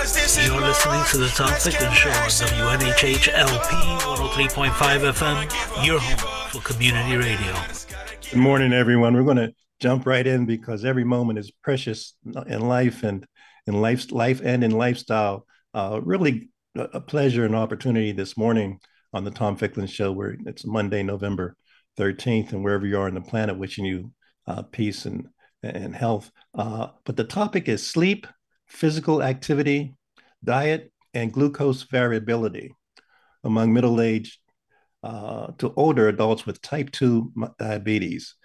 You're listening to the Tom Ficklin Show on WNHHLP 103.5 FM, your home for community radio. Good morning, everyone. We're going to jump right in because every moment is precious in life and in life, life and in lifestyle. Uh, really a pleasure and opportunity this morning on the Tom Ficklin Show, where it's Monday, November 13th, and wherever you are on the planet, wishing you uh, peace and, and health. Uh, but the topic is sleep, physical activity, diet, and glucose variability among middle aged uh, to older adults with type 2 diabetes.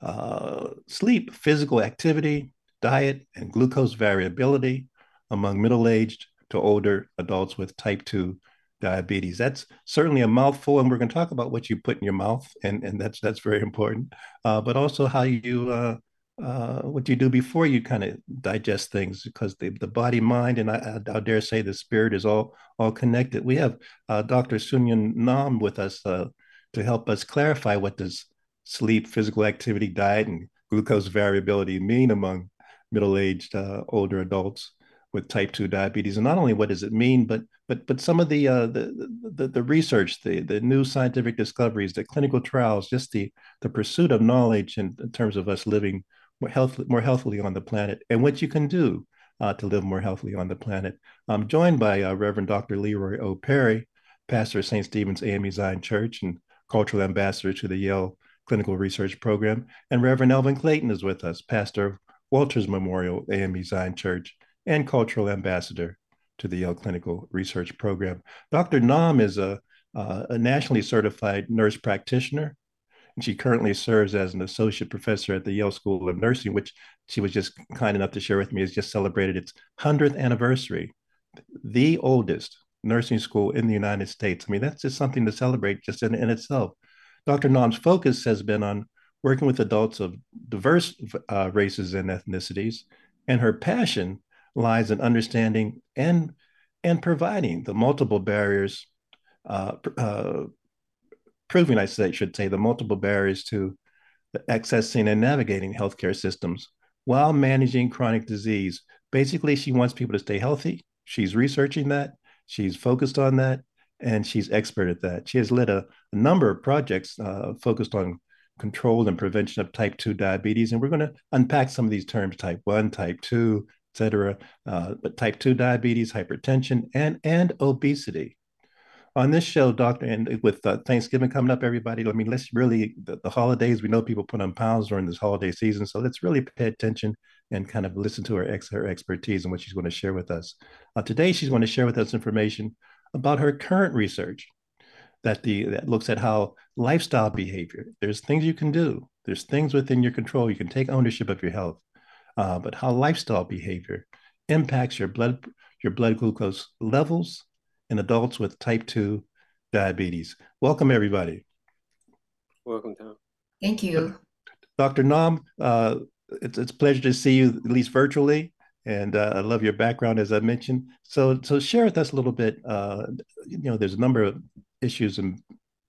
Uh, sleep, physical activity, diet, and glucose variability among middle aged to older adults with type 2 diabetes. That's certainly a mouthful, and we're going to talk about what you put in your mouth, and, and that's that's very important. Uh, but also how you uh, what you do before you kind of digest things? Because the, the body mind and I, I, I, dare say the spirit is all all connected. We have uh, dr Soohyun nam with us uh, to help us clarify what does sleep physical activity diet and glucose variability mean among middle-aged uh, older adults with type 2 diabetes. And not only what does it mean but but but some of the uh, the, the, the research the the new scientific discoveries the clinical trials just the the pursuit of knowledge in, in terms of us living more, health, more healthily on the planet and what you can do uh, to live more healthily on the planet. I'm joined by uh, Reverend Dr. Leroy O. Perry, pastor of St. Stephen's AME Zion Church and cultural ambassador to the Yale Clinical Research Program. And Reverend Elvin Clayton is with us, pastor of Walters Memorial AME Zion Church and cultural ambassador to the Yale Clinical Research Program. Dr. Nam is a, uh, a nationally certified nurse practitioner she currently serves as an associate professor at the Yale School of Nursing, which she was just kind enough to share with me has just celebrated its 100th anniversary, the oldest nursing school in the United States. I mean, that's just something to celebrate just in, in itself. Dr. Nam's focus has been on working with adults of diverse uh, races and ethnicities, and her passion lies in understanding and and providing the multiple barriers uh, uh, proving, I say, should say, the multiple barriers to accessing and navigating healthcare systems while managing chronic disease. Basically, she wants people to stay healthy. She's researching that. She's focused on that, and she's expert at that. She has led a, a number of projects uh, focused on control and prevention of type 2 diabetes. And we're going to unpack some of these terms type 1, type 2, et cetera. Uh, but type 2 diabetes, hypertension, and, and obesity on this show, Doctor, and with uh, Thanksgiving coming up, everybody, I mean, let's really, the, the, holidays, we know people put on pounds during this holiday season. So let's really pay attention and kind of listen to her, ex, her expertise and what she's going to share with us. Uh, today, she's going to share with us information about her current research that, the, that looks at how lifestyle behavior, there's things you can do, there's things within your control. You can take ownership of your health, uh, but how lifestyle behavior impacts your blood, your blood glucose levels in adults with type 2 diabetes. Welcome, everybody. Welcome, Tom. Thank you. Dr. Nam, uh, it's, it's a pleasure to see you, at least virtually. And uh, I love your background, as I mentioned. So, so share with us a little bit. Uh, you know, there's a number of issues and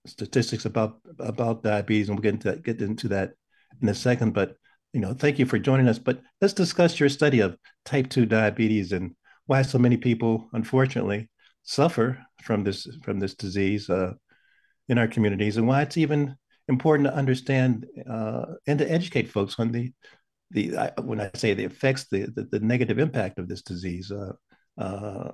statistics about about diabetes, and we'll get into that, get into that in a second. But you know, thank you for joining us. But let's discuss your study of type two diabetes and why so many people, unfortunately, suffer from this from this disease uh, in our communities, and why it's even important to understand uh, and to educate folks on the the I, when I say the effects, the, the, the negative impact of this disease. Uh, uh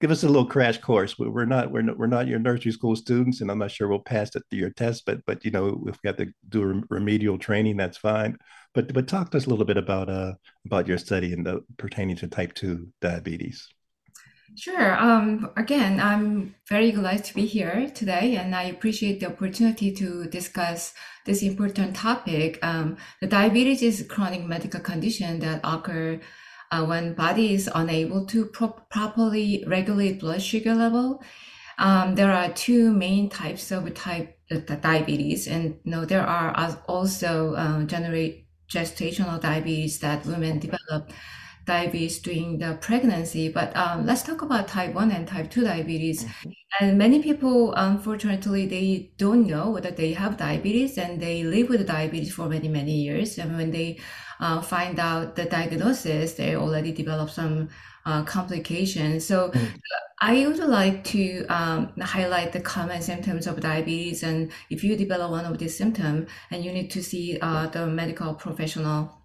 give us a little crash course. We're not we're not, we're not your nursery school students, and I'm not sure we'll pass it through your test. But but you know if we have to do remedial training, that's fine. But but talk to us a little bit about uh about your study and the pertaining to type two diabetes. Sure. Um, again, I'm very glad to be here today, and I appreciate the opportunity to discuss this important topic. Um, the diabetes is a chronic medical condition that occur uh, when body is unable to pro- properly regulate blood sugar level, um, there are two main types of type uh, diabetes, and you know, there are also uh, generate gestational diabetes that women develop diabetes during the pregnancy. But um, let's talk about type 1 and type 2 diabetes. Mm-hmm. And many people, unfortunately, they don't know whether they have diabetes and they live with diabetes for many, many years. And when they uh, find out the diagnosis, they already develop some uh, complications. So mm-hmm. I would like to um, highlight the common symptoms of diabetes. And if you develop one of these symptoms and you need to see uh, the medical professional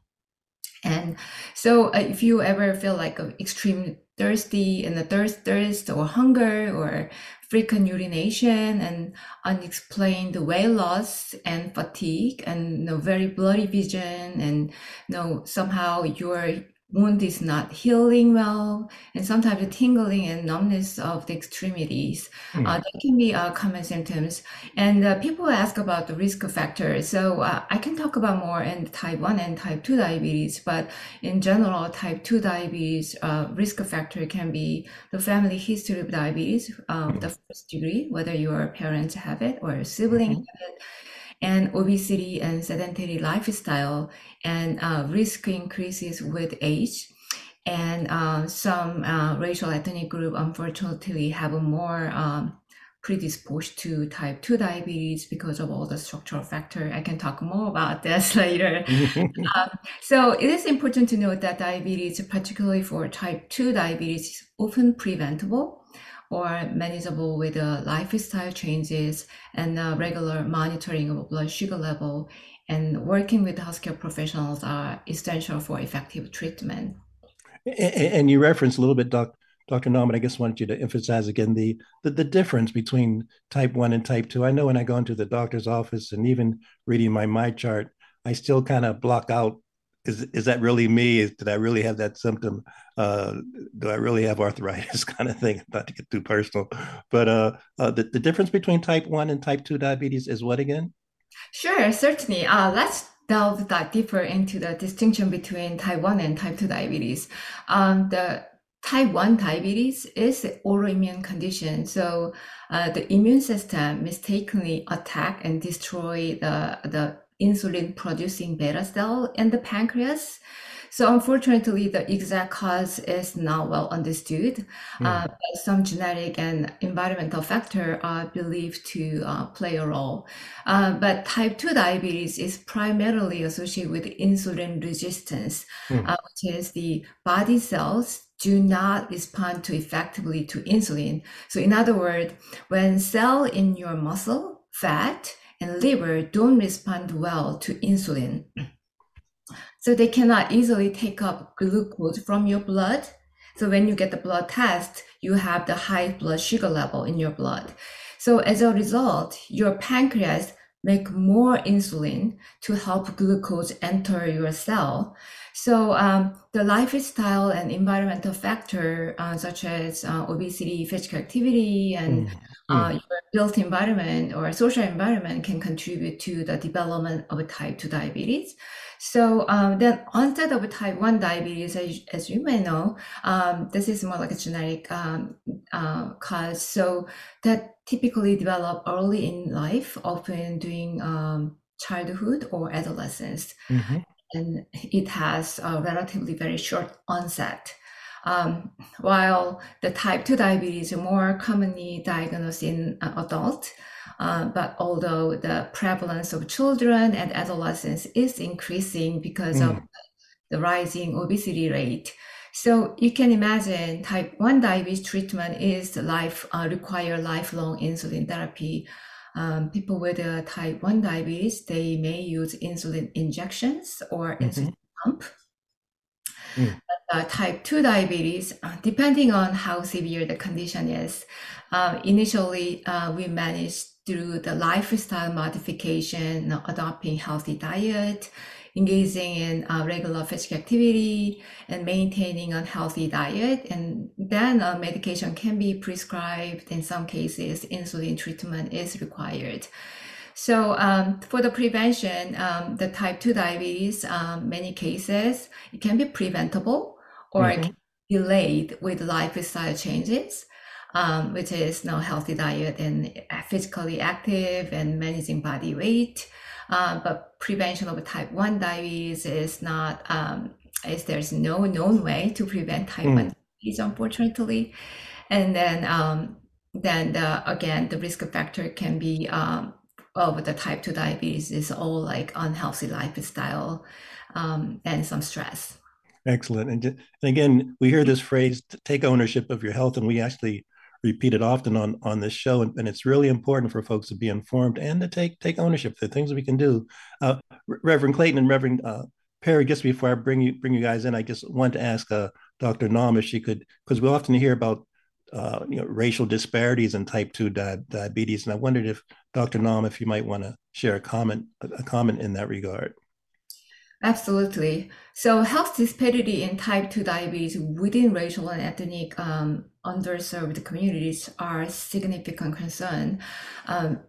and so uh, if you ever feel like extreme thirsty and the thirst, thirst or hunger or frequent urination and unexplained weight loss and fatigue and you know, very blurry vision and you know, somehow you're wound is not healing well, and sometimes the tingling and numbness of the extremities. Mm. Uh, that can be uh, common symptoms. And uh, people ask about the risk factors. So uh, I can talk about more in type 1 and type 2 diabetes, but in general, type 2 diabetes uh, risk factor can be the family history of diabetes, mm. the first degree, whether your parents have it or a sibling mm-hmm. have it and obesity and sedentary lifestyle, and uh, risk increases with age. And uh, some uh, racial ethnic group, unfortunately, have a more um, predisposed to type 2 diabetes because of all the structural factor. I can talk more about this later. um, so it is important to note that diabetes, particularly for type 2 diabetes, is often preventable or manageable with the lifestyle changes and uh, regular monitoring of blood sugar level and working with healthcare professionals are essential for effective treatment. And you referenced a little bit, Doc, Dr. Nauman, I guess I wanted you to emphasize again the, the, the difference between type 1 and type 2. I know when I go into the doctor's office and even reading my my chart, I still kind of block out is is that really me? Did I really have that symptom? Uh, do I really have arthritis? kind of thing. Not to get too personal, but uh, uh, the the difference between type one and type two diabetes is what again? Sure, certainly. Uh, let's delve that deeper into the distinction between type one and type two diabetes. Um, the type 1 diabetes is an autoimmune condition. So uh, the immune system mistakenly attack and destroy the, the insulin producing beta cell in the pancreas. So unfortunately, the exact cause is not well understood. Mm. Uh, some genetic and environmental factor are believed to uh, play a role. Uh, but type 2 diabetes is primarily associated with insulin resistance, mm. which is the body cells do not respond to effectively to insulin. So in other words, when cell in your muscle, fat, and liver don't respond well to insulin. So they cannot easily take up glucose from your blood. So when you get the blood test, you have the high blood sugar level in your blood. So as a result, your pancreas make more insulin to help glucose enter your cell. So um, the lifestyle and environmental factor, uh, such as uh, obesity, physical activity, and mm. Uh, your built environment or social environment, can contribute to the development of type 2 diabetes. So um, then onset of type 1 diabetes, as, as you may know, um, this is more like a genetic um, uh, cause. So that typically develop early in life, often during um, childhood or adolescence. Mm-hmm. And it has a relatively very short onset. Um, while the type 2 diabetes is more commonly diagnosed in uh, adults, uh, but although the prevalence of children and adolescents is increasing because mm. of the rising obesity rate. So you can imagine type 1 diabetes treatment is life uh, require lifelong insulin therapy. Um, people with uh, type 1 diabetes, they may use insulin injections or mm-hmm. insulin pump. Mm. Uh, type 2 diabetes, uh, depending on how severe the condition is, uh, initially uh, we managed through the lifestyle modification, adopting healthy diet, engaging in uh, regular physical activity, and maintaining a healthy diet. And then uh, medication can be prescribed. In some cases, insulin treatment is required. So um, for the prevention, um, the type 2 diabetes, um, many cases, it can be preventable or Mhm. can be delayed with lifestyle changes, um, which is you healthy diet and physically active and managing body weight. Uh, but prevention of type 1 diabetes is not, um, is there's no known way to prevent type Mm. 1 diabetes, unfortunately. And then, um, then the, again, the risk factor can be um, of the type 2 diabetes is all like unhealthy lifestyle um, and some stress. Excellent. And, and again, we hear this phrase, take ownership of your health, and we actually repeat it often on, on this show. And, and it's really important for folks to be informed and to take, take ownership. The things we can do. Uh, Reverend Clayton and Reverend uh, Perry, just before I bring you, bring you guys in, I just want to ask uh, Dr. Nam if she could, because we often hear about uh, you know, racial disparities in type 2 di- diabetes. And I wondered if Dr. Nam, if you might want to share a comment, a comment in that regard. Absolutely. So health disparity in type 2 diabetes within racial and ethnic um, underserved communities are a significant concern um,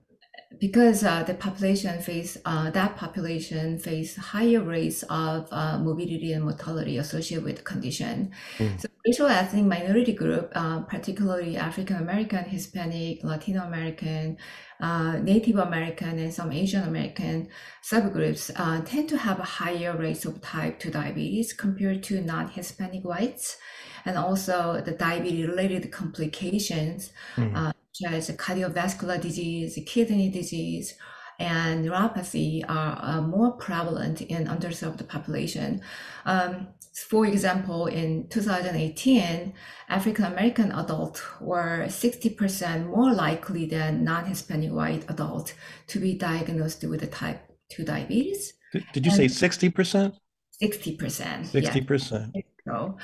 because uh, the population face uh, that population face higher rates of uh, morbidity and mortality associated with the condition. Mm. So racial ethnic minority group, uh, particularly African American, Hispanic, Latino American, uh, Native American, and some Asian American subgroups uh, tend to have a higher rates of type 2 diabetes compared to non-Hispanic whites. And also the diabetes-related complications Mm. Such as cardiovascular disease, kidney disease, and neuropathy are uh, more prevalent in underserved population. Um, for example, in 2018, African American adults were 60% more likely than non-Hispanic white adults to be diagnosed with type 2 diabetes. Did, did you say 60%? 60%. 60%. ago.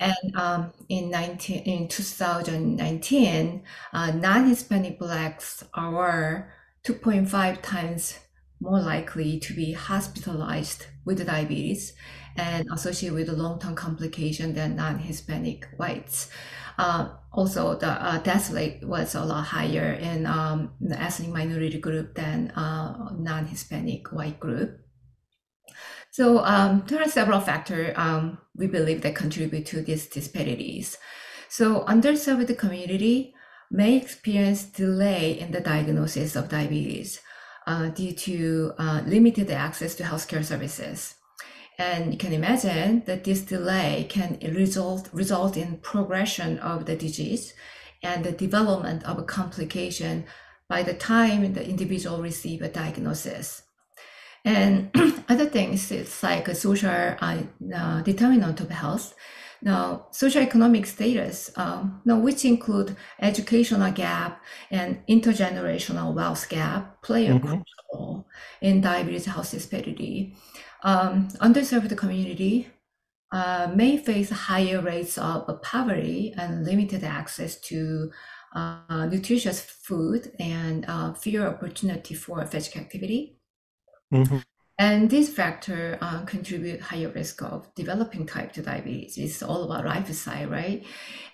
And um, in 19, in 2019, uh, non-Hispanic blacks are 2.5 times more likely to be hospitalized with diabetes and associated with long-term complication than non-Hispanic whites. Uh, also, the uh, death rate was a lot higher in um, the ethnic minority group than uh, non-Hispanic white group. So um, there are several factors um, we believe that contribute to these disparities. So underserved community may experience delay in the diagnosis of diabetes uh, due to uh, limited access to healthcare services. And you can imagine that this delay can result, result in progression of the disease and the development of a complication by the time the individual receive a diagnosis. And other things, it's like a social uh, uh, determinant of health. Now, socioeconomic status, um, now, which include educational gap and intergenerational wealth gap, play a Mhm. crucial role in diabetes health disparity. Um, underserved community uh, may face higher rates of poverty and limited access to uh, nutritious food and uh, fewer opportunity for physical activity. Mhm. And this factor uh, contribute higher risk of developing type 2 diabetes. It's all about lifestyle, right?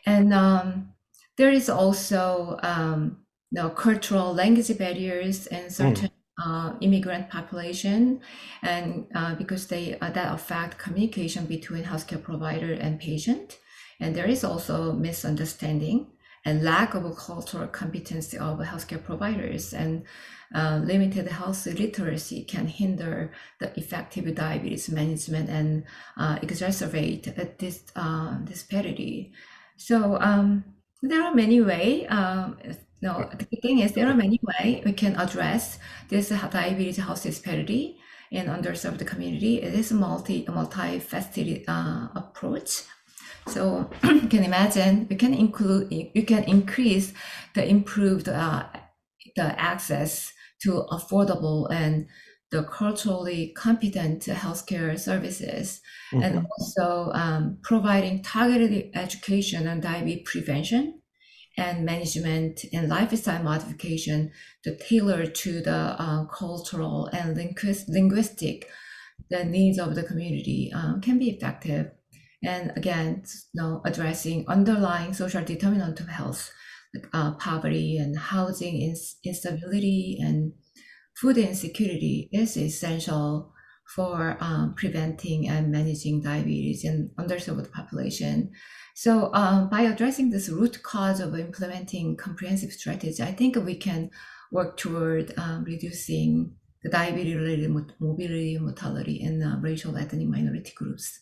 And um, there is also um, you know, cultural language barriers and certain uh, immigrant population, and uh, because they uh, that affect communication between healthcare provider and patient. And there is also misunderstanding and lack of cultural competency of healthcare providers and uh, limited health literacy can hinder the effective diabetes management and uh, exacerbate this uh, disparity. So um, there are many ways. Um, no, the thing is there are many ways we can address this diabetes health disparity in underserved community. It is a multi multifaceted uh, approach. So you can imagine you can include you can increase the improved uh, the access to affordable and the culturally competent healthcare services, and Mhm. also um, providing targeted education on diabetes prevention and management and lifestyle modification to tailor to the uh, cultural and linguist, linguistic the needs of the community uh, can be effective. And again, you know, addressing underlying social determinant of health, uh, poverty and housing ins- instability and food insecurity is essential for um, preventing and managing diabetes in underserved population. So um, by addressing this root cause of implementing comprehensive strategy, I think we can work toward um, reducing the diabetes-related morbidity and mortality in uh, racial ethnic minority groups.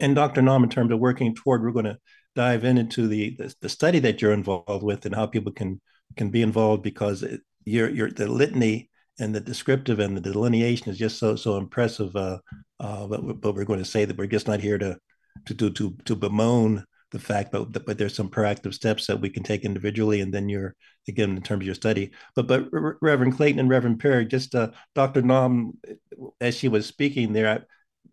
And Dr. Nam, in terms of working toward, we're going to dive in into the, the, the study that you're involved with and how people can can be involved because it, your your the litany and the descriptive and the delineation is just so so impressive. Uh, uh, but, but we're going to say that we're just not here to to to to, to bemoan the fact, but but there's some proactive steps that we can take individually, and then you're again in terms of your study. But but Reverend Clayton and Reverend Perry, just uh, Dr. Nam, as she was speaking there, I,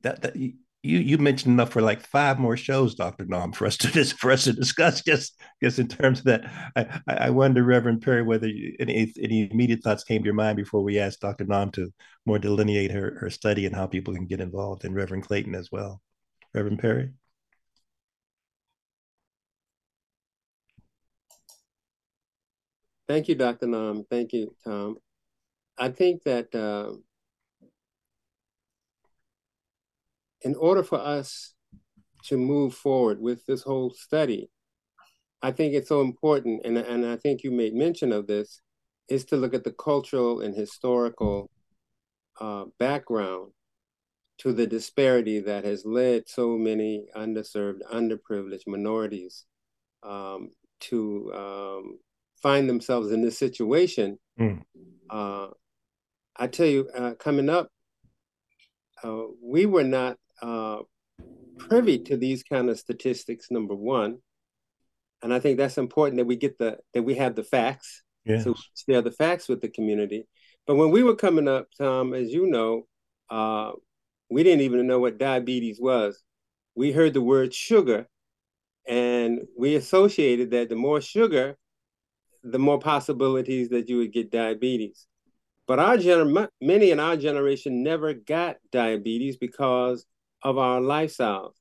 that that you you mentioned enough for like five more shows, Dr. Nam, for us to for us to discuss. Just just in terms of that, I I wonder, Reverend Perry, whether you, any any immediate thoughts came to your mind before we asked Dr. Nam to more delineate her her study and how people can get involved, and Reverend Clayton as well. Reverend Perry. Thank you, Dr. Nam. Thank you, Tom. I think that uh, in order for us to move forward with this whole study, I think it's so important, and, and I think you made mention of this, is to look at the cultural and historical uh, background to the disparity that has led so many underserved, underprivileged minorities um, to um, find themselves in this situation, mm. uh, I tell you, uh, coming up, uh, we were not uh, privy to these kind of statistics. Number one, and I think that's important that we get the that we have the facts. Yes. So share the facts with the community. But when we were coming up, Tom, as you know, uh, we didn't even know what diabetes was. We heard the word sugar, and we associated that the more sugar, the more possibilities that you would get diabetes. But our gener- many in our generation never got diabetes because of our lifestyles.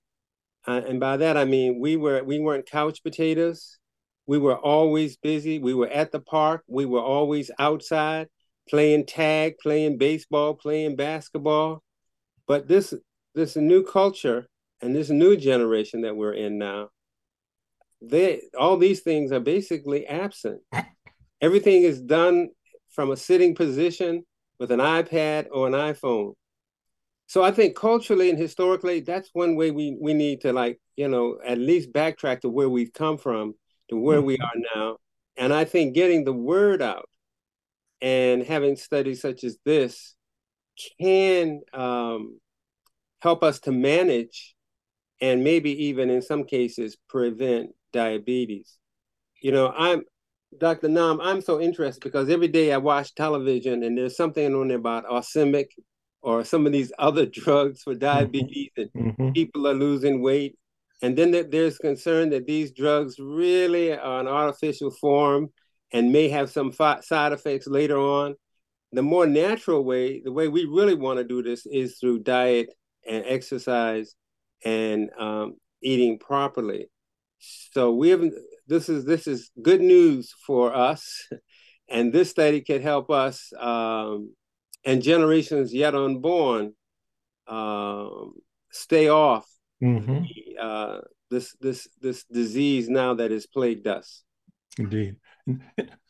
Uh, and by that I mean we were we weren't couch potatoes. We were always busy. We were at the park. We were always outside playing tag, playing baseball, playing basketball. But this this new culture and this new generation that we're in now they all these things are basically absent. Everything is done from a sitting position with an iPad or an iPhone. So I think culturally and historically, that's one way we we need to like you know at least backtrack to where we've come from to where mm-hmm. we are now. And I think getting the word out and having studies such as this can um, help us to manage and maybe even in some cases prevent diabetes. You know, I'm Dr. Nam, I'm so interested because every day I watch television and there's something on there about Ozempic or some of these other drugs for mm-hmm. diabetes and mm-hmm. people are losing weight. And then there's concern that these drugs really are an artificial form and may have some side effects later on. The more natural way, the way we really want to do this is through diet and exercise and um, eating properly. So we have this is this is good news for us, and this study can help us um, and generations yet unborn um, stay off mm-hmm. uh, this this this disease now that has plagued us. Indeed.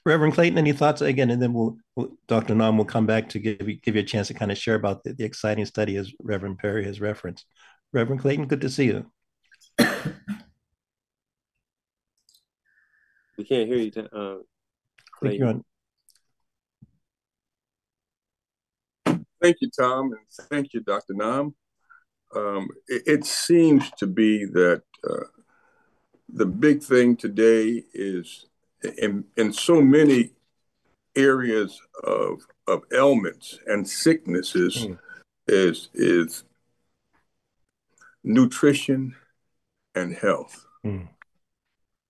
Reverend Clayton, any thoughts again, and then we'll, we'll, Dr. Nam will come back to give you, give you a chance to kind of share about the, the exciting study as Reverend Perry has referenced. Reverend Clayton, good to see you. We can't hear you. Uh, Clayton. Thank you, Tom, and thank you, Dr. Nam. Um, it, it, seems to be that uh, the big thing today is in, in so many areas of, of ailments and sicknesses mm. is, is nutrition and health. Mm.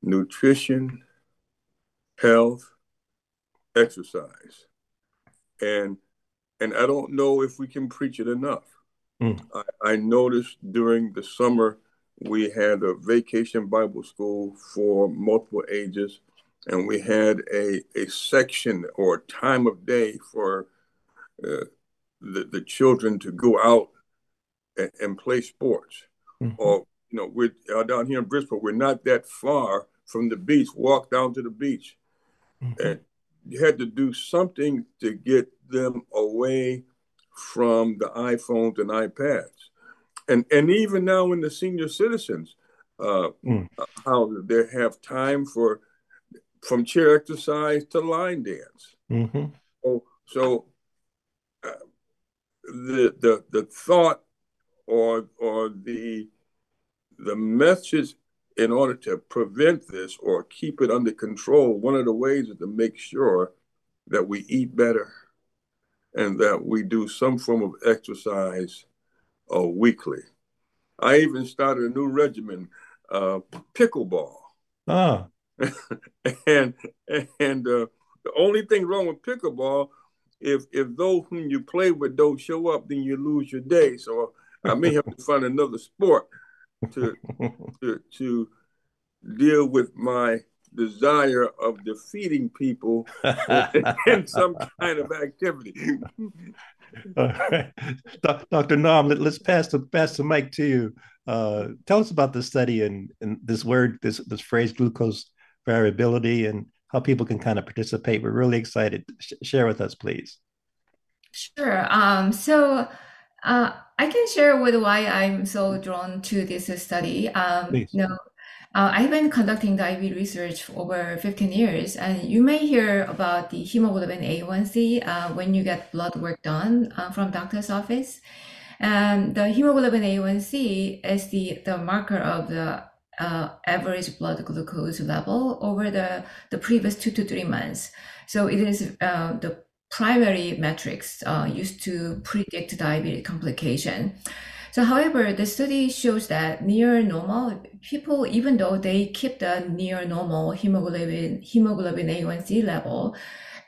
Nutrition health, exercise. And and I don't know if we can preach it enough. Mm. I, I, noticed during the summer we had a vacation Bible school for multiple ages, and we had a, a section or time of day for uh, the, the children to go out and, and play sports. Mm-hmm. Or, you know, we're uh, down here in Bridgeport, we're not that far from the beach, walk down to the beach. Mm-hmm. And you had to do something to get them away from the iPhones and iPads. And, and even now in the senior citizens, uh, mm. how they have time for from chair exercise to line dance. Mm-hmm. So, so uh, the the the thought or or the the message in order to prevent this or keep it under control, one of the ways is to make sure that we eat better and that we do some form of exercise uh, weekly. I even started a new regimen, uh, pickleball. Ah. and and uh, the only thing wrong with pickleball, if if those whom you play with don't show up, then you lose your day. So I may have to find another sport to to to deal with my desire of defeating people in some kind of activity. All right. Dr. Nam, let, us pass the pass the mic to you. Uh, tell us about the study and, and this word, this this phrase, glucose variability, and how people can kind of participate. We're really excited. Sh- share with us, please. Sure. Um, so uh, I can share with why I'm so drawn to this study. Um, you know, uh, I've been conducting the diabetes research for over 15 years, and you may hear about the hemoglobin A1C uh, when you get blood work done uh, from doctor's office. And the hemoglobin A1C is the, the marker of the uh, average blood glucose level over the, the previous two to three months. So it is uh, the primary metrics uh, used to predict diabetes complication. So, however, the study shows that near normal people, even though they keep the near normal hemoglobin hemoglobin A1C level,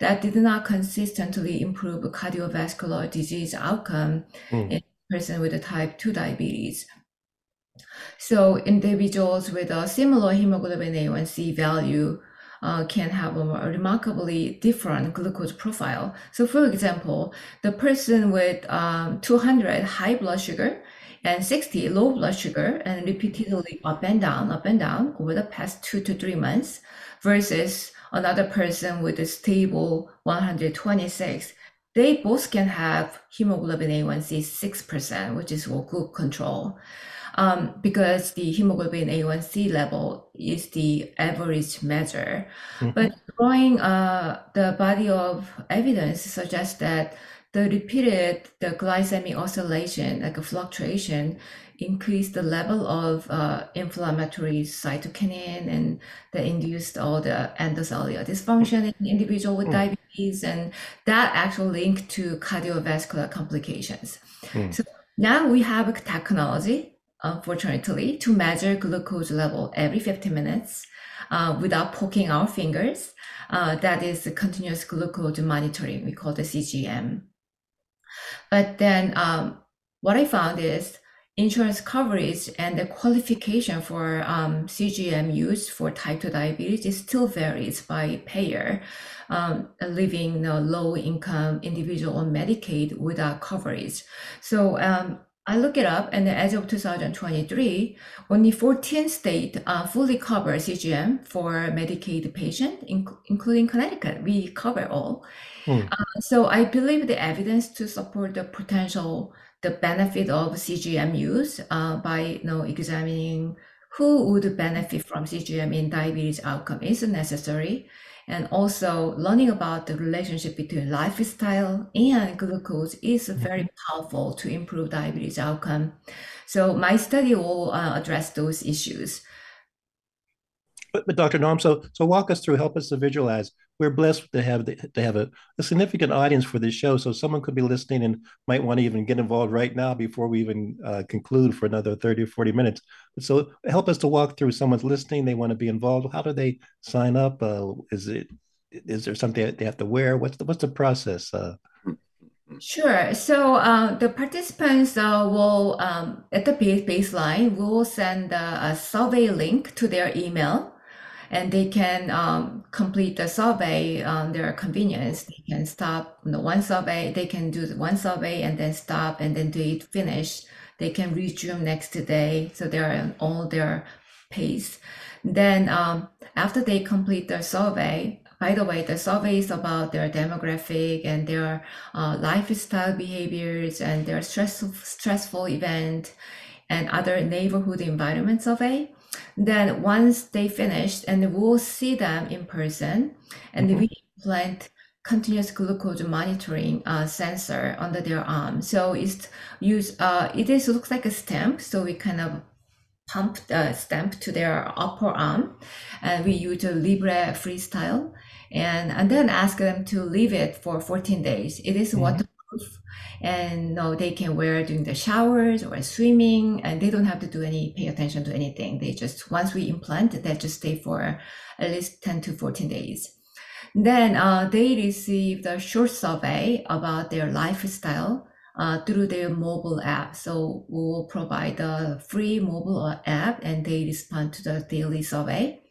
that did not consistently improve cardiovascular disease outcome mm. in person with a type 2 diabetes. So individuals with a similar hemoglobin A1C value uh, can have a, remarkably different glucose profile. So for example, the person with um, 200 high blood sugar and 60 low blood sugar and repeatedly up and down, up and down over the past two to three months versus another person with a stable 126 they both can have hemoglobin A1C 6%, which is for good control um, because the hemoglobin A1C level is the average measure. Mm-hmm. But drawing uh, the body of evidence suggests that the repeated the glycemic oscillation, like a fluctuation, increase the level of uh, inflammatory cytokinin and that induced all the endothelial dysfunction in individual with mm. diabetes and that actually linked to cardiovascular complications. Mm. So now we have a technology unfortunately, to measure glucose level every 50 minutes uh, without poking our fingers. Uh, that is the continuous glucose monitoring. We call the CGM. But then um, what I found is insurance coverage and the qualification for um, CGM use for type 2 diabetes still varies by payer. Um, living a low income individual on Medicaid without coverage. So um, I look it up, and as of 2023, only 14 states uh, fully cover CGM for Medicaid patient, inc- including Connecticut. We cover all. Hmm. Uh, so I believe the evidence to support the potential, the benefit of CGM use uh, by you know examining who would benefit from CGM in diabetes outcome is necessary and also learning about the relationship between lifestyle and glucose is mm-hmm. very powerful to improve diabetes outcome. So my study will uh, address those issues. But, but Dr. Nam, so so walk us through, help us to visualize we're blessed to have the, to have a, a, significant audience for this show. So someone could be listening and might want to even get involved right now before we even uh, conclude for another 30 or 40 minutes. So help us to walk through someone's listening. They want to be involved. How do they sign up? Uh, is it is there something they have to wear? What's the what's the process? Uh, Sure. So uh, the participants uh, will, um, at the base baseline, we will send a survey link to their email and they can um, complete the survey on their convenience. They can stop you know, one survey, they can do one survey and then stop and then do it finish. They can resume next day. So they're on all their pace. Then um, after they complete the survey, by the way, the survey is about their demographic and their uh, lifestyle behaviors and their stressful, stressful event and other neighborhood environment survey. Then once they finished, and we'll see them in person, and mm-hmm. we implant continuous glucose monitoring uh, sensor under their arm. So it's use uh, it is looks like a stamp. So we kind of pump the stamp to their upper arm, and we use a Libre Freestyle, and and then ask them to leave it for 14 days. It is mm-hmm. waterproof, and no, they can wear during the showers or swimming, and they don't have to do any pay attention to anything. They just once we implant, they just stay for at least 10 to 14 days. Then uh, they receive the short survey about their lifestyle uh, through their mobile app. So we will provide the free mobile app and they respond to the daily survey.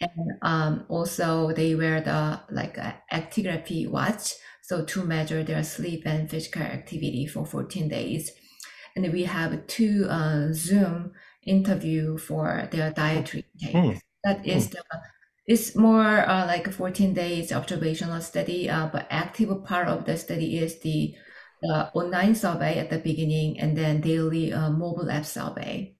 And um, also they wear the like uh, actigraphy watch, so to measure their sleep and physical activity for 14 days. And we have two uh, Zoom interview for their dietary intake. Mm. That is mm. the it's more uh, like a 14 days observational study, uh, but active part of the study is the uh, online survey at the beginning and then daily uh, mobile app survey.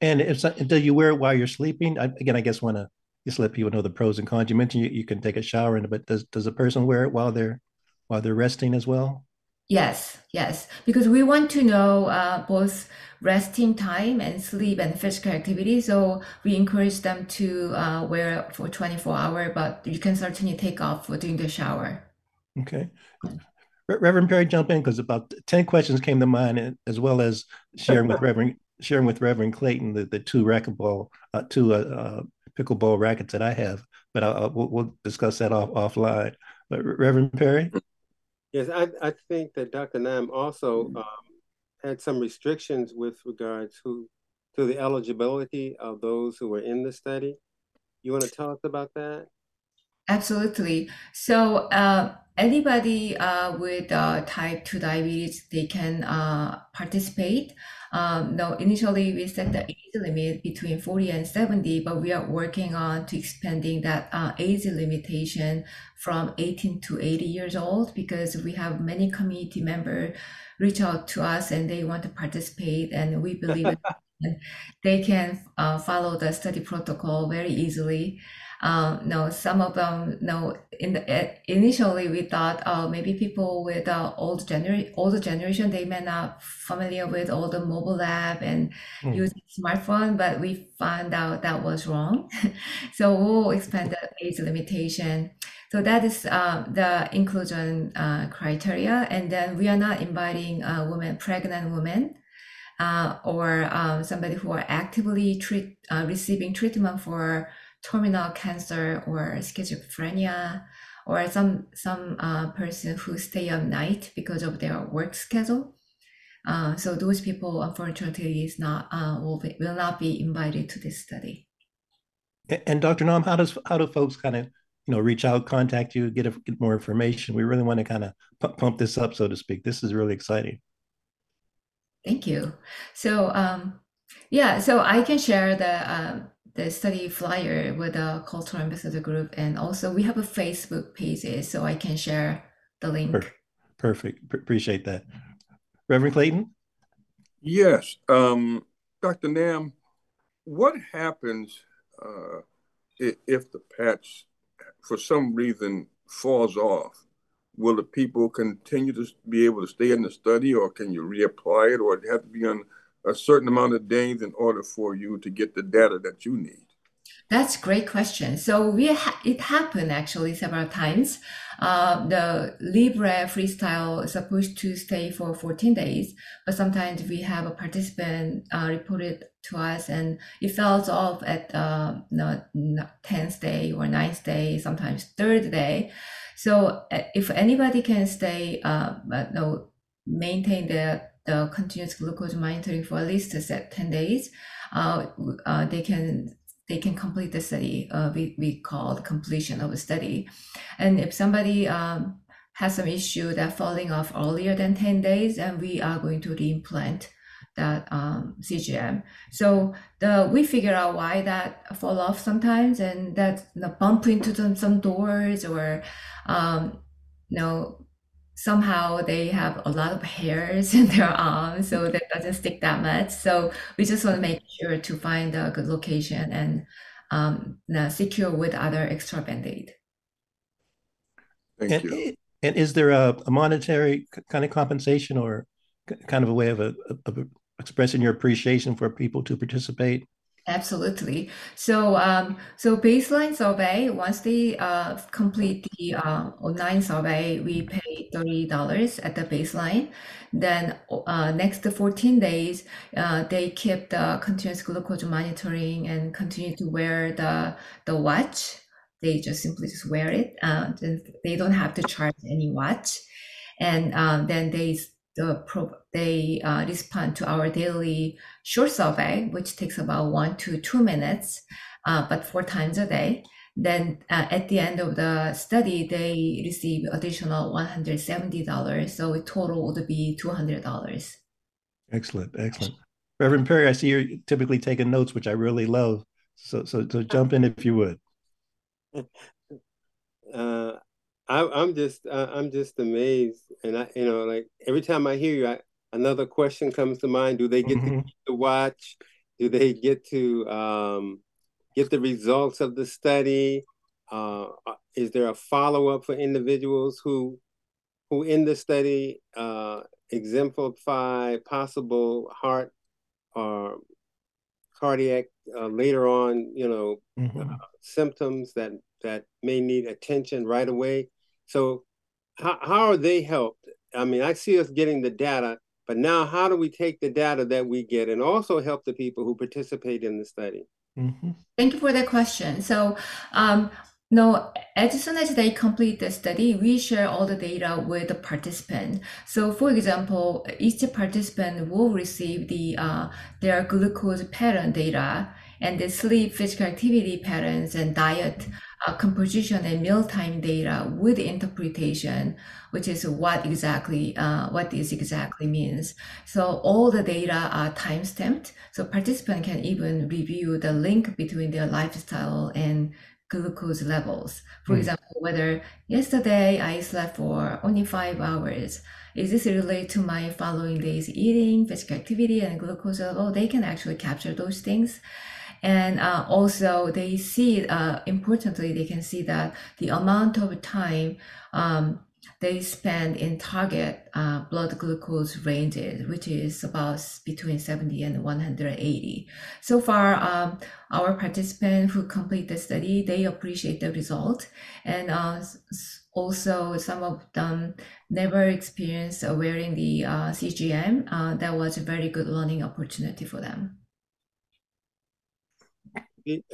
And if do you wear it while you're sleeping? I, again, I guess want to just let people know the pros and cons. You mentioned you, you can take a shower in it, but does does a person wear it while they're while they're resting as well? Yes, yes, because we want to know uh, both resting time and sleep and physical activity. So we encourage them to uh, wear it for 24 hour, but you can certainly take off during the shower. Okay. Reverend Perry, jump in because about 10 questions came to mind, as well as sharing with Reverend sharing with Reverend Clayton the, the two racquetball, uh, two uh, uh, pickleball rackets that I have. But I'll, we'll, we'll discuss that off offline. But Reverend Perry. Yes, I, I think that Dr. Nam also um, had some restrictions with regards to to the eligibility of those who were in the study. You want to tell us about that? Absolutely. So uh, anybody uh, with uh, type 2 diabetes, they can uh, participate. Um, no, initially we set the age limit between 40 and 70, but we are working on to expanding that uh, age limitation from 18 to 80 years old because we have many community members reach out to us and they want to participate and we believe they can uh, follow the study protocol very easily. Um, no, some of them, no, in the, initially we thought, oh, maybe people with uh, old genera- older generation, they may not familiar with all the mobile app and mm. using smartphone, but we found out that was wrong. so we'll expand the age limitation. So that is uh, the inclusion uh, criteria. And then we are not inviting uh, women, pregnant women, uh, or um, somebody who are actively treat, uh, receiving treatment for terminal cancer or schizophrenia or some some uh, person who stay up night because of their work schedule. Uh, so those people, unfortunately, is not uh, will be, will not be invited to this study. And Dr. Nam, how does how do folks kind of you know reach out, contact you, get a, get more information? We really want to kind of pump this up, so to speak. This is really exciting. Thank you. So um, yeah, so I can share the um, the study flyer with the cultural ambassador group and also we have a facebook page so i can share the link. Perfect. Perfect. appreciate that. Reverend clayton? Yes um, dr nam what happens uh, if the patch for some reason falls off? Will the people continue to be able to stay in the study or can you reapply it or it have to be on a certain amount of days in order for you to get the data that you need? That's a great question. So we ha- it happened actually several times. Uh, the Libre freestyle is supposed to stay for 14 days, but sometimes we have a participant uh, reported to us and it falls off at uh, the 10th day or 9th day, sometimes third day. So uh, if anybody can stay, uh, no, maintain the the continuous glucose monitoring for at least set 10 days, uh, uh, they can they can complete the study. Uh, we, we call the completion of a study. And if somebody um, has some issue that falling off earlier than 10 days, and we are going to reimplant that um, CGM. So the we figure out why that fall off sometimes, and that know, bump into some, some doors or um, you know somehow they have a lot of hairs in their arms, so that doesn't stick that much. So we just want to make sure to find a good location and um, secure with other extra band-aid. Thank and, you. And is there a, a, monetary kind of compensation or kind of a way of, a, of expressing your appreciation for people to participate? Absolutely. So, um, so baseline survey, once they uh, complete the uh, online survey, we pay $30 at the baseline. Then uh, next 14 days, uh, they keep the continuous glucose monitoring and continue to wear the, the watch. They just simply just wear it. Uh, they don't have to charge any watch. And um, then they the pro- they uh, respond to our daily short survey, which takes about one to two minutes, uh, but four times a day. Then uh, at the end of the study, they receive additional $170. So it total would be $200. Excellent, excellent. Reverend Perry, I see you're typically taking notes, which I really love. So, so, so jump in if you would. Uh, I, am just uh, I'm just amazed, and I you know like every time I hear you, I, another question comes to mind. Do they get mm-hmm. to, watch? Do they get to um, get the results of the study? Uh, uh is there a follow up for individuals who who in the study uh, exemplify possible heart or cardiac uh, later on, you know, mm-hmm. symptoms that that may need attention right away? So how, how are they helped? I mean, I see us getting the data, but now how do we take the data that we get and also help the people who participate in the study? Mm-hmm. Thank you for that question. So, um, no, as soon as they complete the study, we share all the data with the participant. So, for example, each participant will receive the uh, their glucose pattern data and the sleep, physical activity patterns, and diet uh, composition and mealtime data with interpretation, which is what exactly uh, what this exactly means. So all the data are time stamped, so participant can even review the link between their lifestyle and glucose levels. For mm. example, whether yesterday I slept for only five hours, is this related to my following days eating, physical activity, and glucose level? They can actually capture those things. And uh, also they see, uh, importantly, they can see that the amount of time um, they spend in target uh, blood glucose ranges, which is about between 70 and 180. So far, um, our participants who complete the study, they appreciate the result. And uh, also some of them never experienced wearing the uh, CGM. Uh, that was a very good learning opportunity for them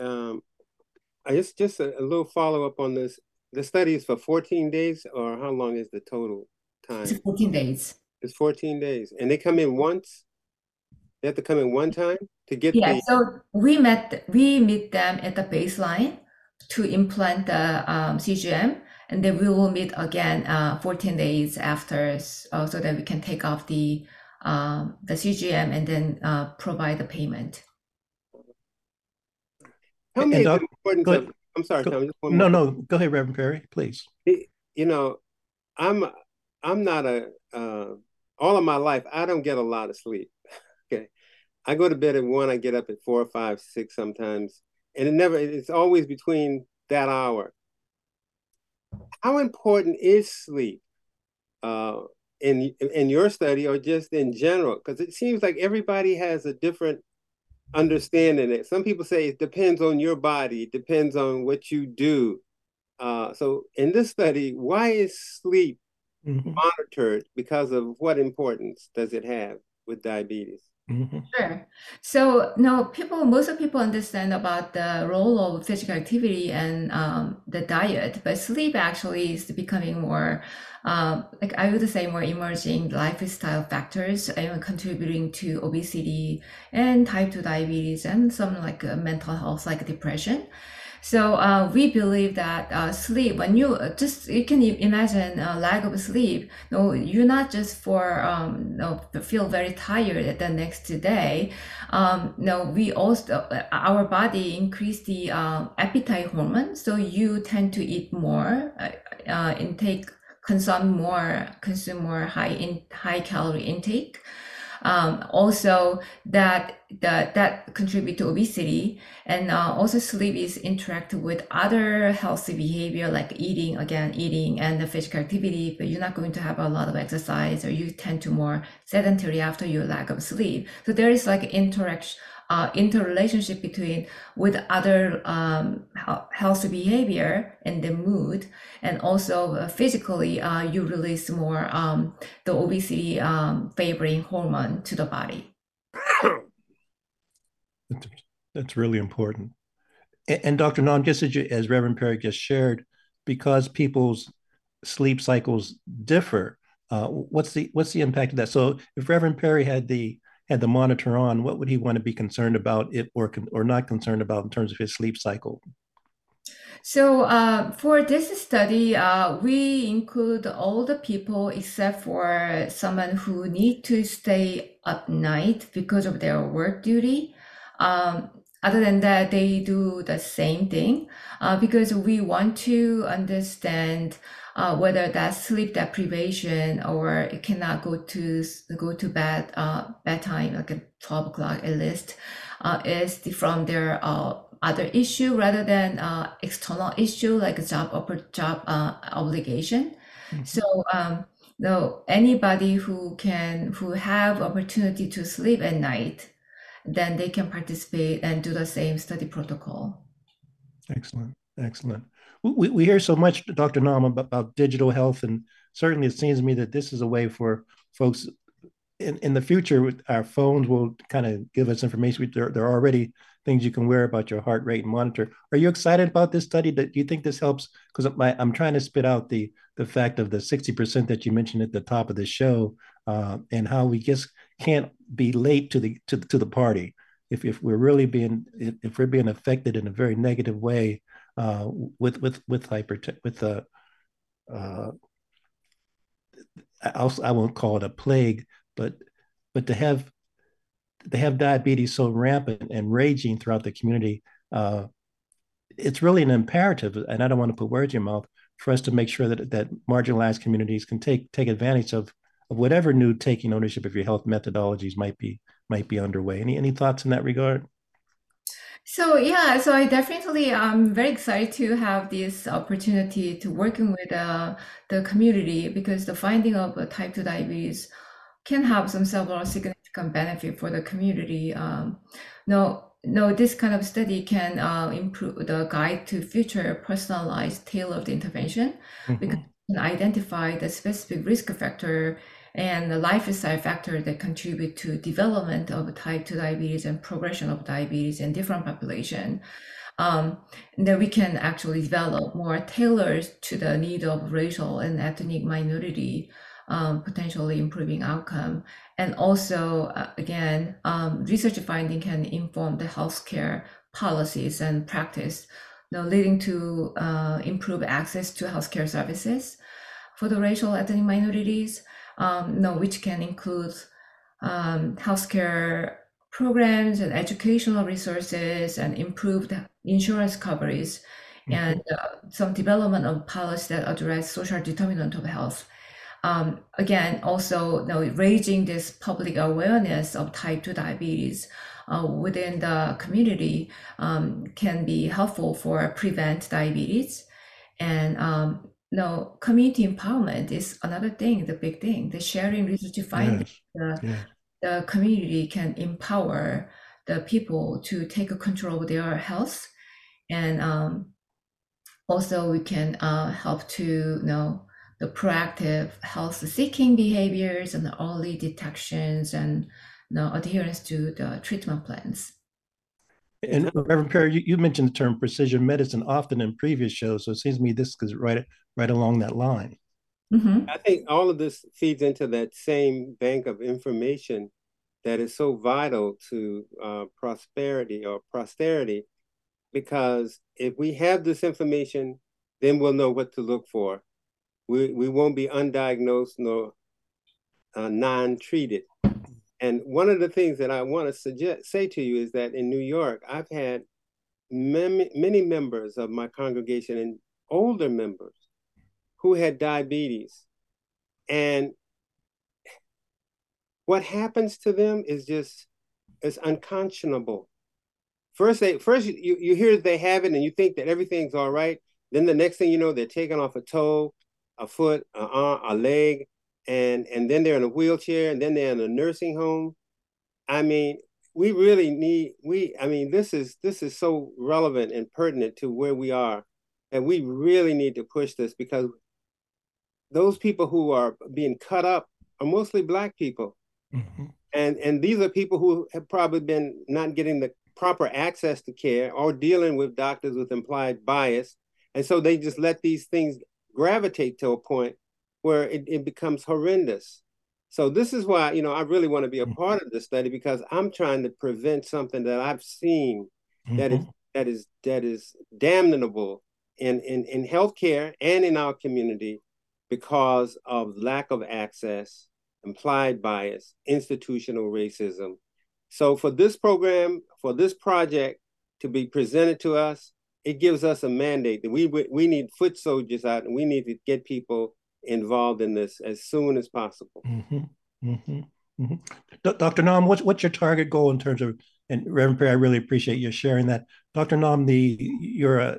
um, I just just a, a little follow up on this. The study is for 14 days, or how long is the total time? It's 14 days. It's 14 days, and they come in once. They have to come in one time to get. Yeah, the... so we met we meet them at the baseline to implant the um, CGM, and then we will meet again uh, 14 days after, uh, so that we can take off the um, the CGM and then uh, provide the payment. Tell me the importance of. I'm sorry, go, Tom. no, no. Go ahead, Reverend Perry, please. You know, I'm I'm not a. Uh, all of my life, I don't get a lot of sleep. okay, I go to bed at one. I get up at four, five, six sometimes, and it never. It's always between that hour. How important is sleep? Uh, in in your study or just in general because it seems like everybody has a different understanding it. Some people say it depends on your body, it depends on what you do. Uh, so in this study, why is sleep mm-hmm. monitored? Because of what importance does it have with diabetes? Mm-hmm. Sure. So no, people, most of people understand about the role of physical activity and um, the diet, but sleep actually is becoming more, uh, like I would say, more emerging lifestyle factors and contributing to obesity and type two diabetes and some like uh, mental health, like depression. So uh, we believe that uh, sleep, when you uh, just you can imagine a lack of sleep. No, you're not just for um, no, feel very tired the next day. Um, no, we also uh, our body increase the uh, appetite hormone, so you tend to eat more, uh, uh intake, consume more, consume more high in high calorie intake. Um, also, that that that contribute to obesity, and uh, also sleep is interact with other healthy behavior like eating again, eating and the physical activity. But you're not going to have a lot of exercise, or you tend to more sedentary after your lack of sleep. So there is like interaction uh, interrelationship between with other um, healthy behavior and the mood, and also uh, physically, uh, you release more um, the obesity um, favoring hormone to the body. That's really important. And, and Dr. Nam, just as, you, as Reverend Perry just shared, because people's sleep cycles differ, uh, what's the what's the impact of that? So if Reverend Perry had the had the monitor on, what would he want to be concerned about it or or not concerned about in terms of his sleep cycle? So uh, for this study, uh, we include all the people except for someone who need to stay up night because of their work duty. Um, other than that, they do the same thing uh, because we want to understand uh, whether that's sleep deprivation or it cannot go to go to bed uh, bedtime like at 12 o'clock at least uh, is the, from their uh, other issue rather than uh, external issue like a job or job uh, obligation. Mm-hmm. So um, no anybody who can who have opportunity to sleep at night, then they can participate and do the same study protocol. Excellent, excellent we, we hear so much, Dr. Nam, about, about digital health, and certainly it seems to me that this is a way for folks in, in the future, our phones will kind of give us information. There, there are already things you can wear about your heart rate and monitor. Are you excited about this study? That do you think this helps? Because I'm trying to spit out the the fact of the 60% that you mentioned at the top of the show, uh, and how we just can't be late to the to, to the party. If if we're really being if, if we're being affected in a very negative way uh, with with with hyper with the uh, I'll, I won't call it a plague, but but to have to have diabetes so rampant and raging throughout the community, uh, it's really an imperative. And I don't want to put words in your mouth for us to make sure that that marginalized communities can take take advantage of of whatever new taking ownership of your health methodologies might be might be underway. Any any thoughts in that regard? So yeah, so I definitely I'm very excited to have this opportunity to working with uh, the community because the finding of uh, type 2 diabetes can have some several significant benefit for the community. Um, no, no, this kind of study can uh, improve the guide to future personalized tailored intervention mm-hmm. because can identify the specific risk factor and the lifestyle factor that contribute to development of type 2 diabetes and progression of diabetes in different population um, then we can actually develop more tailored to the need of racial and ethnic minority um, potentially improving outcome. And also uh, again um, research finding can inform the healthcare policies and practice you know, leading to uh, improve access to healthcare services for the racial ethnic minorities um, no, which can include um, healthcare programs and educational resources and improved insurance coverage mm-hmm. and uh, some development of policies that address social determinant of health. Um, again, also you know, raising this public awareness of type 2 diabetes uh, within the community um, can be helpful for prevent diabetes and um, no, community empowerment is another thing, the big thing. The sharing research findings, yes. the, yes. the community can empower the people to take control of their health, and um, also we can uh, help to you know the proactive health seeking behaviors and early detections and no adherence to the treatment plans. And Reverend Perry, you, you, mentioned the term precision medicine often in previous shows, so it seems to me this is right right along that line. Mm-hmm. I think all of this feeds into that same bank of information that is so vital to uh, prosperity or posterity, because if we have this information, then we'll know what to look for. We we won't be undiagnosed nor uh, non-treated. And one of the things that I want to suggest say to you is that in New York, I've had many, many members of my congregation and older members who had diabetes. And what happens to them is just is unconscionable. First, they first you, you hear they have it and you think that everything's all right. Then the next thing you know, they're taking off a toe, a foot, a arm, a leg, and and then they're in a wheelchair, and then they're in a nursing home. I mean, we really need we. I mean, this is this is so relevant and pertinent to where we are, and we really need to push this because those people who are being cut up are mostly black people. Mm-hmm. And and these are people who have probably been not getting the proper access to care or dealing with doctors with implied bias. And so they just let these things gravitate to a point where it, it becomes horrendous. So this is why, you know, I really want to be a mm-hmm. part of this study because I'm trying to prevent something that I've seen mm-hmm. that is mm-hmm. that is that is damnable in, in, in healthcare and in our community because of lack of access, implied bias, institutional racism. So for this program, for this project to be presented to us, it gives us a mandate that we we need foot soldiers out and we need to get people involved in this as soon as possible. Mm-hmm. Mm-hmm. Mm-hmm. Dr. Nam, what's what's your target goal in terms of and Reverend Perry, I really appreciate you sharing that. Dr. Nam, the your uh,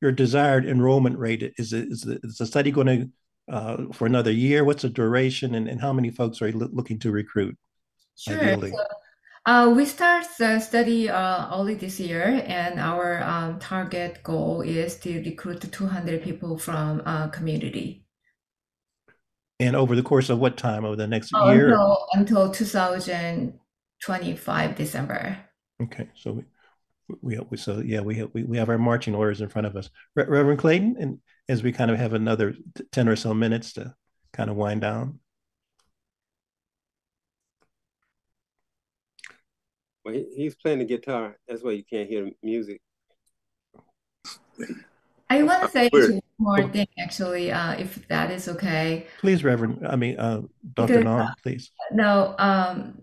your desired enrollment rate is is, is the study going to uh, for another year? What's the duration and, and how many folks are you looking to recruit? Sure. So, uh, we start the study uh, early this year, and our um, target goal is to recruit 200 people from uh, community. And over the course of what time? Over the next oh, year? Until, until 2025 December. Okay, so we, we, we so yeah we have we, we have our marching orders in front of us. Re- Reverend Clayton, and as we kind of have another 10 or so minutes to kind of wind down. Well, he, he's playing the guitar. That's why you can't hear music. I want to say one more thing, actually, uh, if that is okay. Please, Reverend. I mean, uh, Dr. Nam, please. No, um,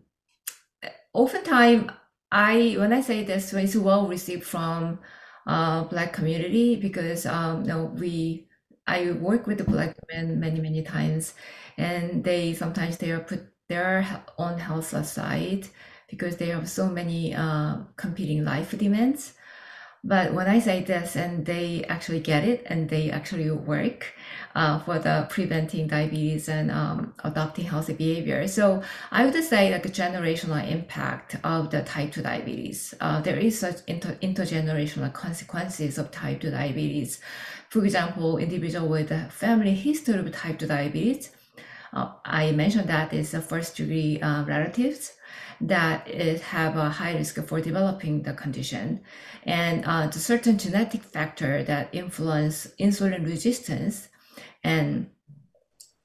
oftentimes I when I say this, it's well received from uh, Black community because um, you know, we I work with the Black men many many times, and they sometimes they are put their own health aside because they have so many uh, competing life demands. But when I say this, and they actually get it, and they actually work uh, for the preventing diabetes and um, adopting healthy behavior. So I would say like a generational impact of the type 2 diabetes. Uh, there is such inter- intergenerational consequences of type 2 diabetes. For example, individual with a family history of type 2 diabetes. Uh, I mentioned that is a first degree uh, relatives that it have a high risk for developing the condition. And uh, the certain genetic factor that influence insulin resistance and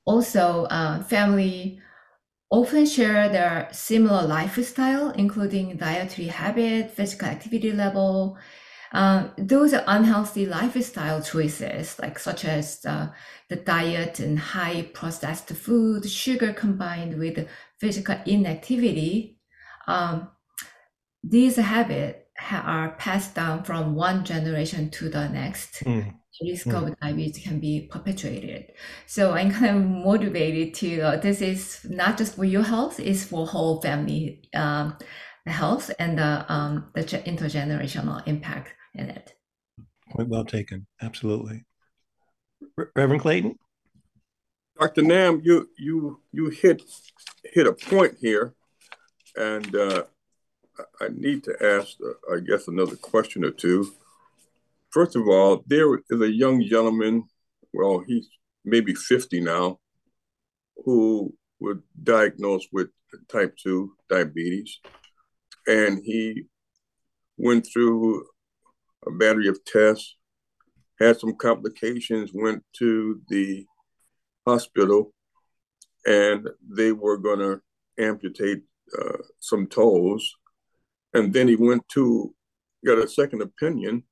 also uh, family often share their similar lifestyle including dietary habit physical activity level. Um, those are unhealthy lifestyle choices like such as uh, the diet and high processed food sugar combined with physical inactivity um, these habits are passed down from one generation to the next. Mm. The risk mm. of diabetes can be perpetuated. So I'm kind of motivated to uh, this is not just for your health, it's for whole family um, health and the um, the intergenerational impact in it. Point well taken. Absolutely. Reverend Clayton. Dr. Nam, you you you hit hit a point here and uh, I need to ask, uh, I guess, another question or two. First of all, there is a young gentleman, well, he's maybe 50 now, who was diagnosed with type 2 diabetes. And he went through a battery of tests, had some complications, went to the hospital, and they were going to amputate uh, some toes. And then he went to, got a second opinion,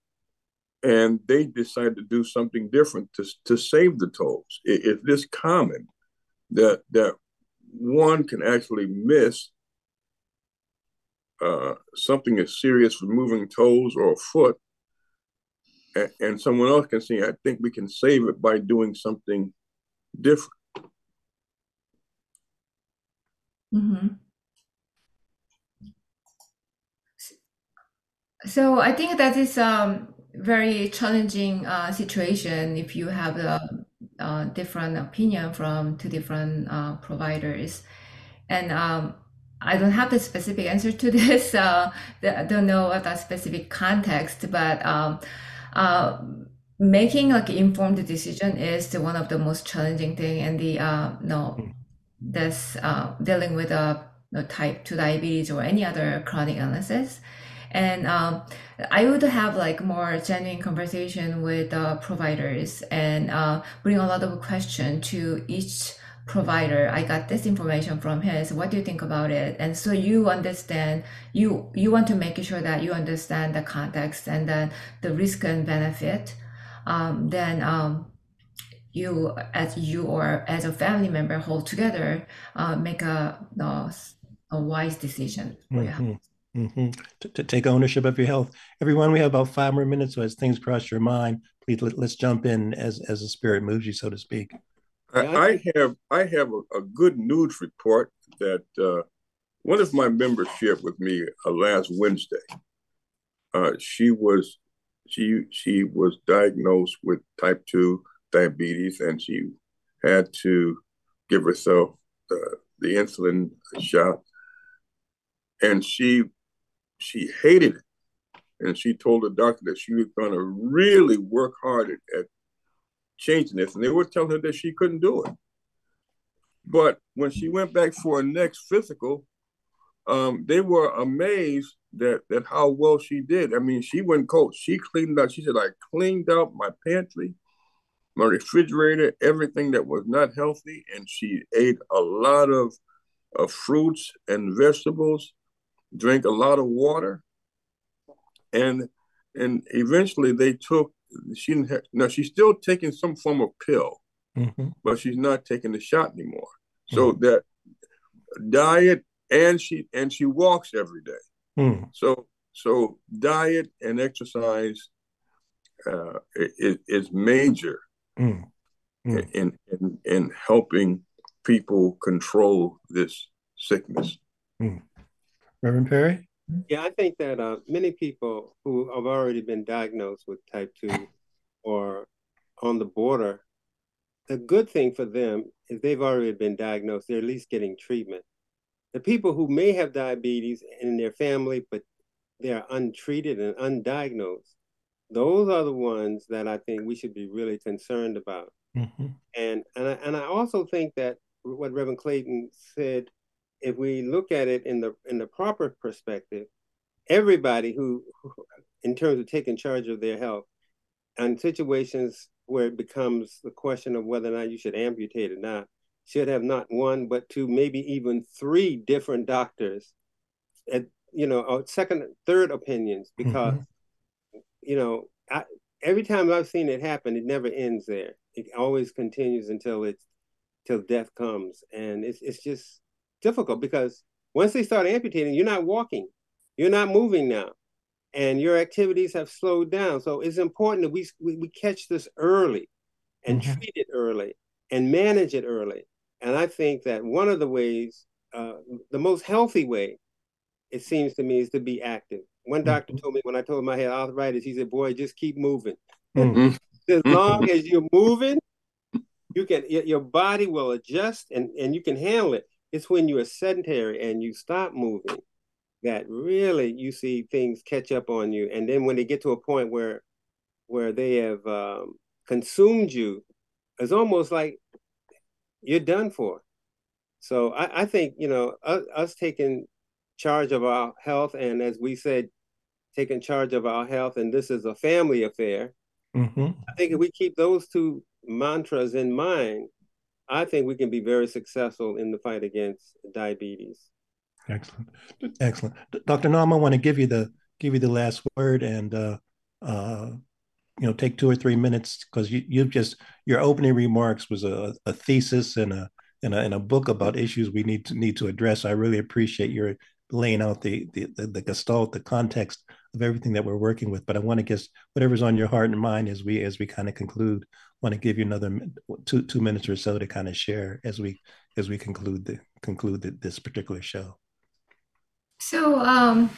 and they decided to do something different to, to save the toes. It, it's this common that that one can actually miss uh, something as serious as moving toes or a foot, and, and someone else can say, "I think we can save it by doing something different." Mm-hmm. So I think that is um very challenging uh, situation if you have a, a, different opinion from two different uh, providers. And um, I don't have the specific answer to this. Uh, I don't know the specific context, but um, uh, making like informed decision is the, one of the most challenging thing. And the uh, no, that's uh, dealing with a uh, type two diabetes or any other chronic illnesses and um, I would have like more genuine conversation with uh, providers and uh, bring a lot of question to each provider. I got this information from his. What do you think about it? And so you understand. You you want to make sure that you understand the context and then the risk and benefit. Um, then um, you as you or as a family member hold together uh, make a, a, a wise decision. Mm-hmm. Mm-hmm. To, to, take ownership of your health. Everyone, we have about five more minutes. So as things cross your mind, please let, us jump in as as the spirit moves you, so to speak. I, I have I have a, a, good news report that uh, one of my members shared with me uh, last Wednesday. Uh, she was she she was diagnosed with type two diabetes, and she had to give herself uh, the insulin shot and she she hated it. And she told the doctor that she was going to really work hard at, at changing this. And they were telling her that she couldn't do it. But when she went back for a next physical, um, they were amazed that that how well she did. I mean, she went cold. She cleaned out. She said, "I cleaned out my pantry, my refrigerator, everything that was not healthy, and she ate a lot of, of fruits and vegetables drank a lot of water, and and eventually they took she didn't have, now she's still taking some form of pill, mm-hmm. but she's not taking the shot anymore. So mm-hmm. that diet and she and she walks every day. Mm. So so diet and exercise uh, is, is major mm. Mm. In, in in helping people control this sickness. Reverend Perry? Yeah, I think that uh, many people who have already been diagnosed with type 2 or on the border, the good thing for them is they've already been diagnosed, they're at least getting treatment. The people who may have diabetes in their family, but they're untreated and undiagnosed, those are the ones that I think we should be really concerned about. Mm-hmm. And and I, and I also think that what Reverend Clayton said if we look at it in the in the proper perspective, everybody who, who in terms of taking charge of their health, and situations where it becomes the question of whether or not you should amputate or not, should have not one but two, maybe even three different doctors, at you know, second, third opinions, because mm-hmm. you know, I, every time I've seen it happen, it never ends there. It always continues until it's till death comes, and it's it's just difficult because once they start amputating, you're not walking, you're not moving now, and your activities have slowed down. So it's important that we we, we catch this early, and mm-hmm. treat it early, and manage it early. And I think that one of the ways, uh, the most healthy way, it seems to me, is to be active. One doctor mm-hmm. told me when I told him I had arthritis, he said, "Boy, just keep moving. Mm-hmm. as long as you're moving, you can your body will adjust and and you can handle it it's when you are sedentary and you stop moving that really you see things catch up on you. And then when they get to a point where where they have um, consumed you, it's almost like you're done for. So I, I think you know us, us, taking charge of our health, and as we said, taking charge of our health, and this is a family affair. Mm-hmm. I think if we keep those two mantras in mind, I think we can be very successful in the fight against diabetes. Excellent, excellent, Dr. Nam. I want to give you the give you the last word, and uh, uh, you know, take two or three minutes because you you've just your opening remarks was a, a thesis and a, and a a book about issues we need to need to address. I really appreciate your laying out the the the, the gestalt, the context of everything that we're working with. But I want to guess whatever's on your heart and mind as we as we kind of conclude. Want to give you another two two minutes or so to kind of share as we as we conclude the conclude the, this particular show. So um,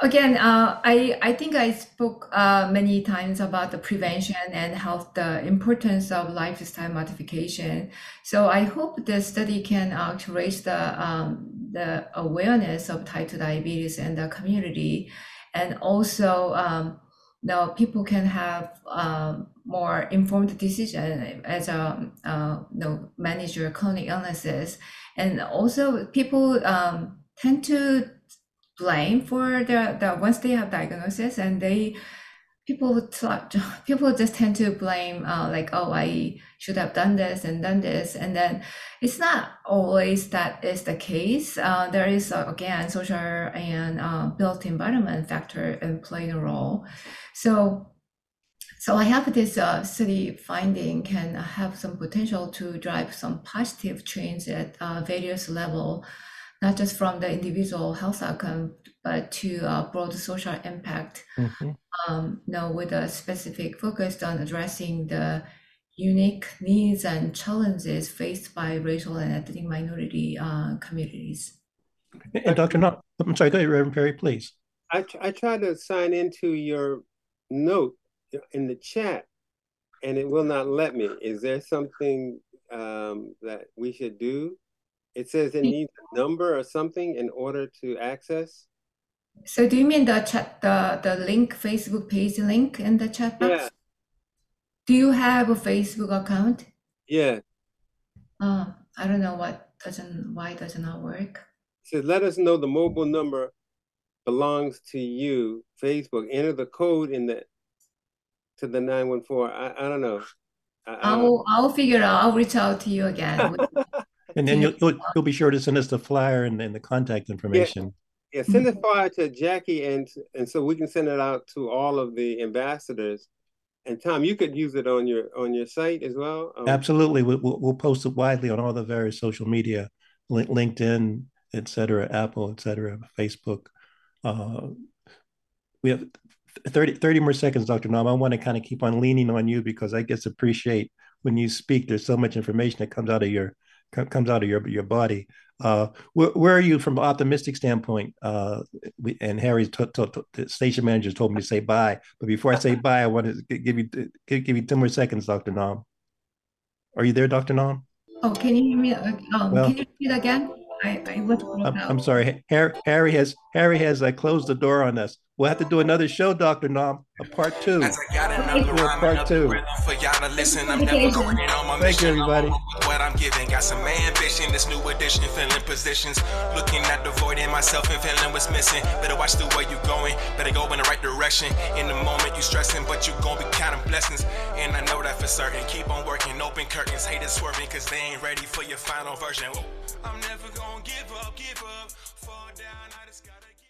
again, uh, I I think I spoke uh, many times about the prevention and health, the importance of lifestyle modification. So I hope the study can uh, raise the um, the awareness of type two diabetes in the community, and also um, now people can have um, more informed decision as a uh, you know, manage chronic illnesses, and also people um, tend to blame for the, the once they have diagnosis and they people people just tend to blame uh, like oh i should have done this and done this and then it's not always that is the case uh, there is uh, again social and uh, built environment factor in playing a role so so i have this uh, study finding can have some potential to drive some positive change at uh, various level not just from the individual health outcome, but to uh, broad social impact. Mm-hmm. Um, you know, with a specific focus on addressing the unique needs and challenges faced by racial and ethnic minority uh, communities. And Dr. No, I'm sorry, go ahead, Reverend Perry, please. I, I tried to sign into your note in the chat and it will not let me. Is there something um, that we should do? It says it needs a number or something in order to access. So do you mean the chat, the the link, Facebook page link in the chat box? Yeah. Do you have a Facebook account? Yeah. Oh, I don't know what doesn't why does it not work. It says let us know the mobile number belongs to you. Facebook. Enter the code in the to the nine one four. I I don't know. I, will I'll figure out. I'll reach out to you again. and then you'll, you'll, you'll be sure to send us the flyer and, and the contact information. Yeah, send the mm-hmm. flyer to Jackie and and so we can send it out to all of the ambassadors. And Tom, you could use it on your on your site as well. Um, Absolutely, we'll, we'll post it widely on all the various social media, LinkedIn, etc., Apple, etc., Facebook. Uh, we have 30, 30 more seconds, Dr. Nam. I want to kind of keep on leaning on you because I guess appreciate when you speak. There's so much information that comes out of your comes out of your your body. Uh, where, where, are you from an optimistic standpoint? Uh, we, and Harry's t- t- t- the station manager told me to say bye, but before I say bye, I want to give you give, give you ten more seconds, Dr. Nam. Are you there, Dr. Nam? Oh, can you hear me? Um, well, can you repeat again? I, I I'm, I'm, sorry. Harry, Harry has Harry has uh, closed the door on us. We'll have to do another show, Dr. Nam, a part two. As I got another rhyme, part two. For y'all to listen, I'm never going on my Thank mission. you, everybody. What I'm giving, got some ambition. This new edition, filling positions. Looking at the void in myself and feeling what's missing. Better watch the way you going. Better go in the right direction. In the moment you stressing, but you gon' be counting blessings. And I know that for certain. Keep on working, open curtains. Haters swerving, cause they ain't ready for your final version. I'm never gonna give up, give up. Fall down, I just gotta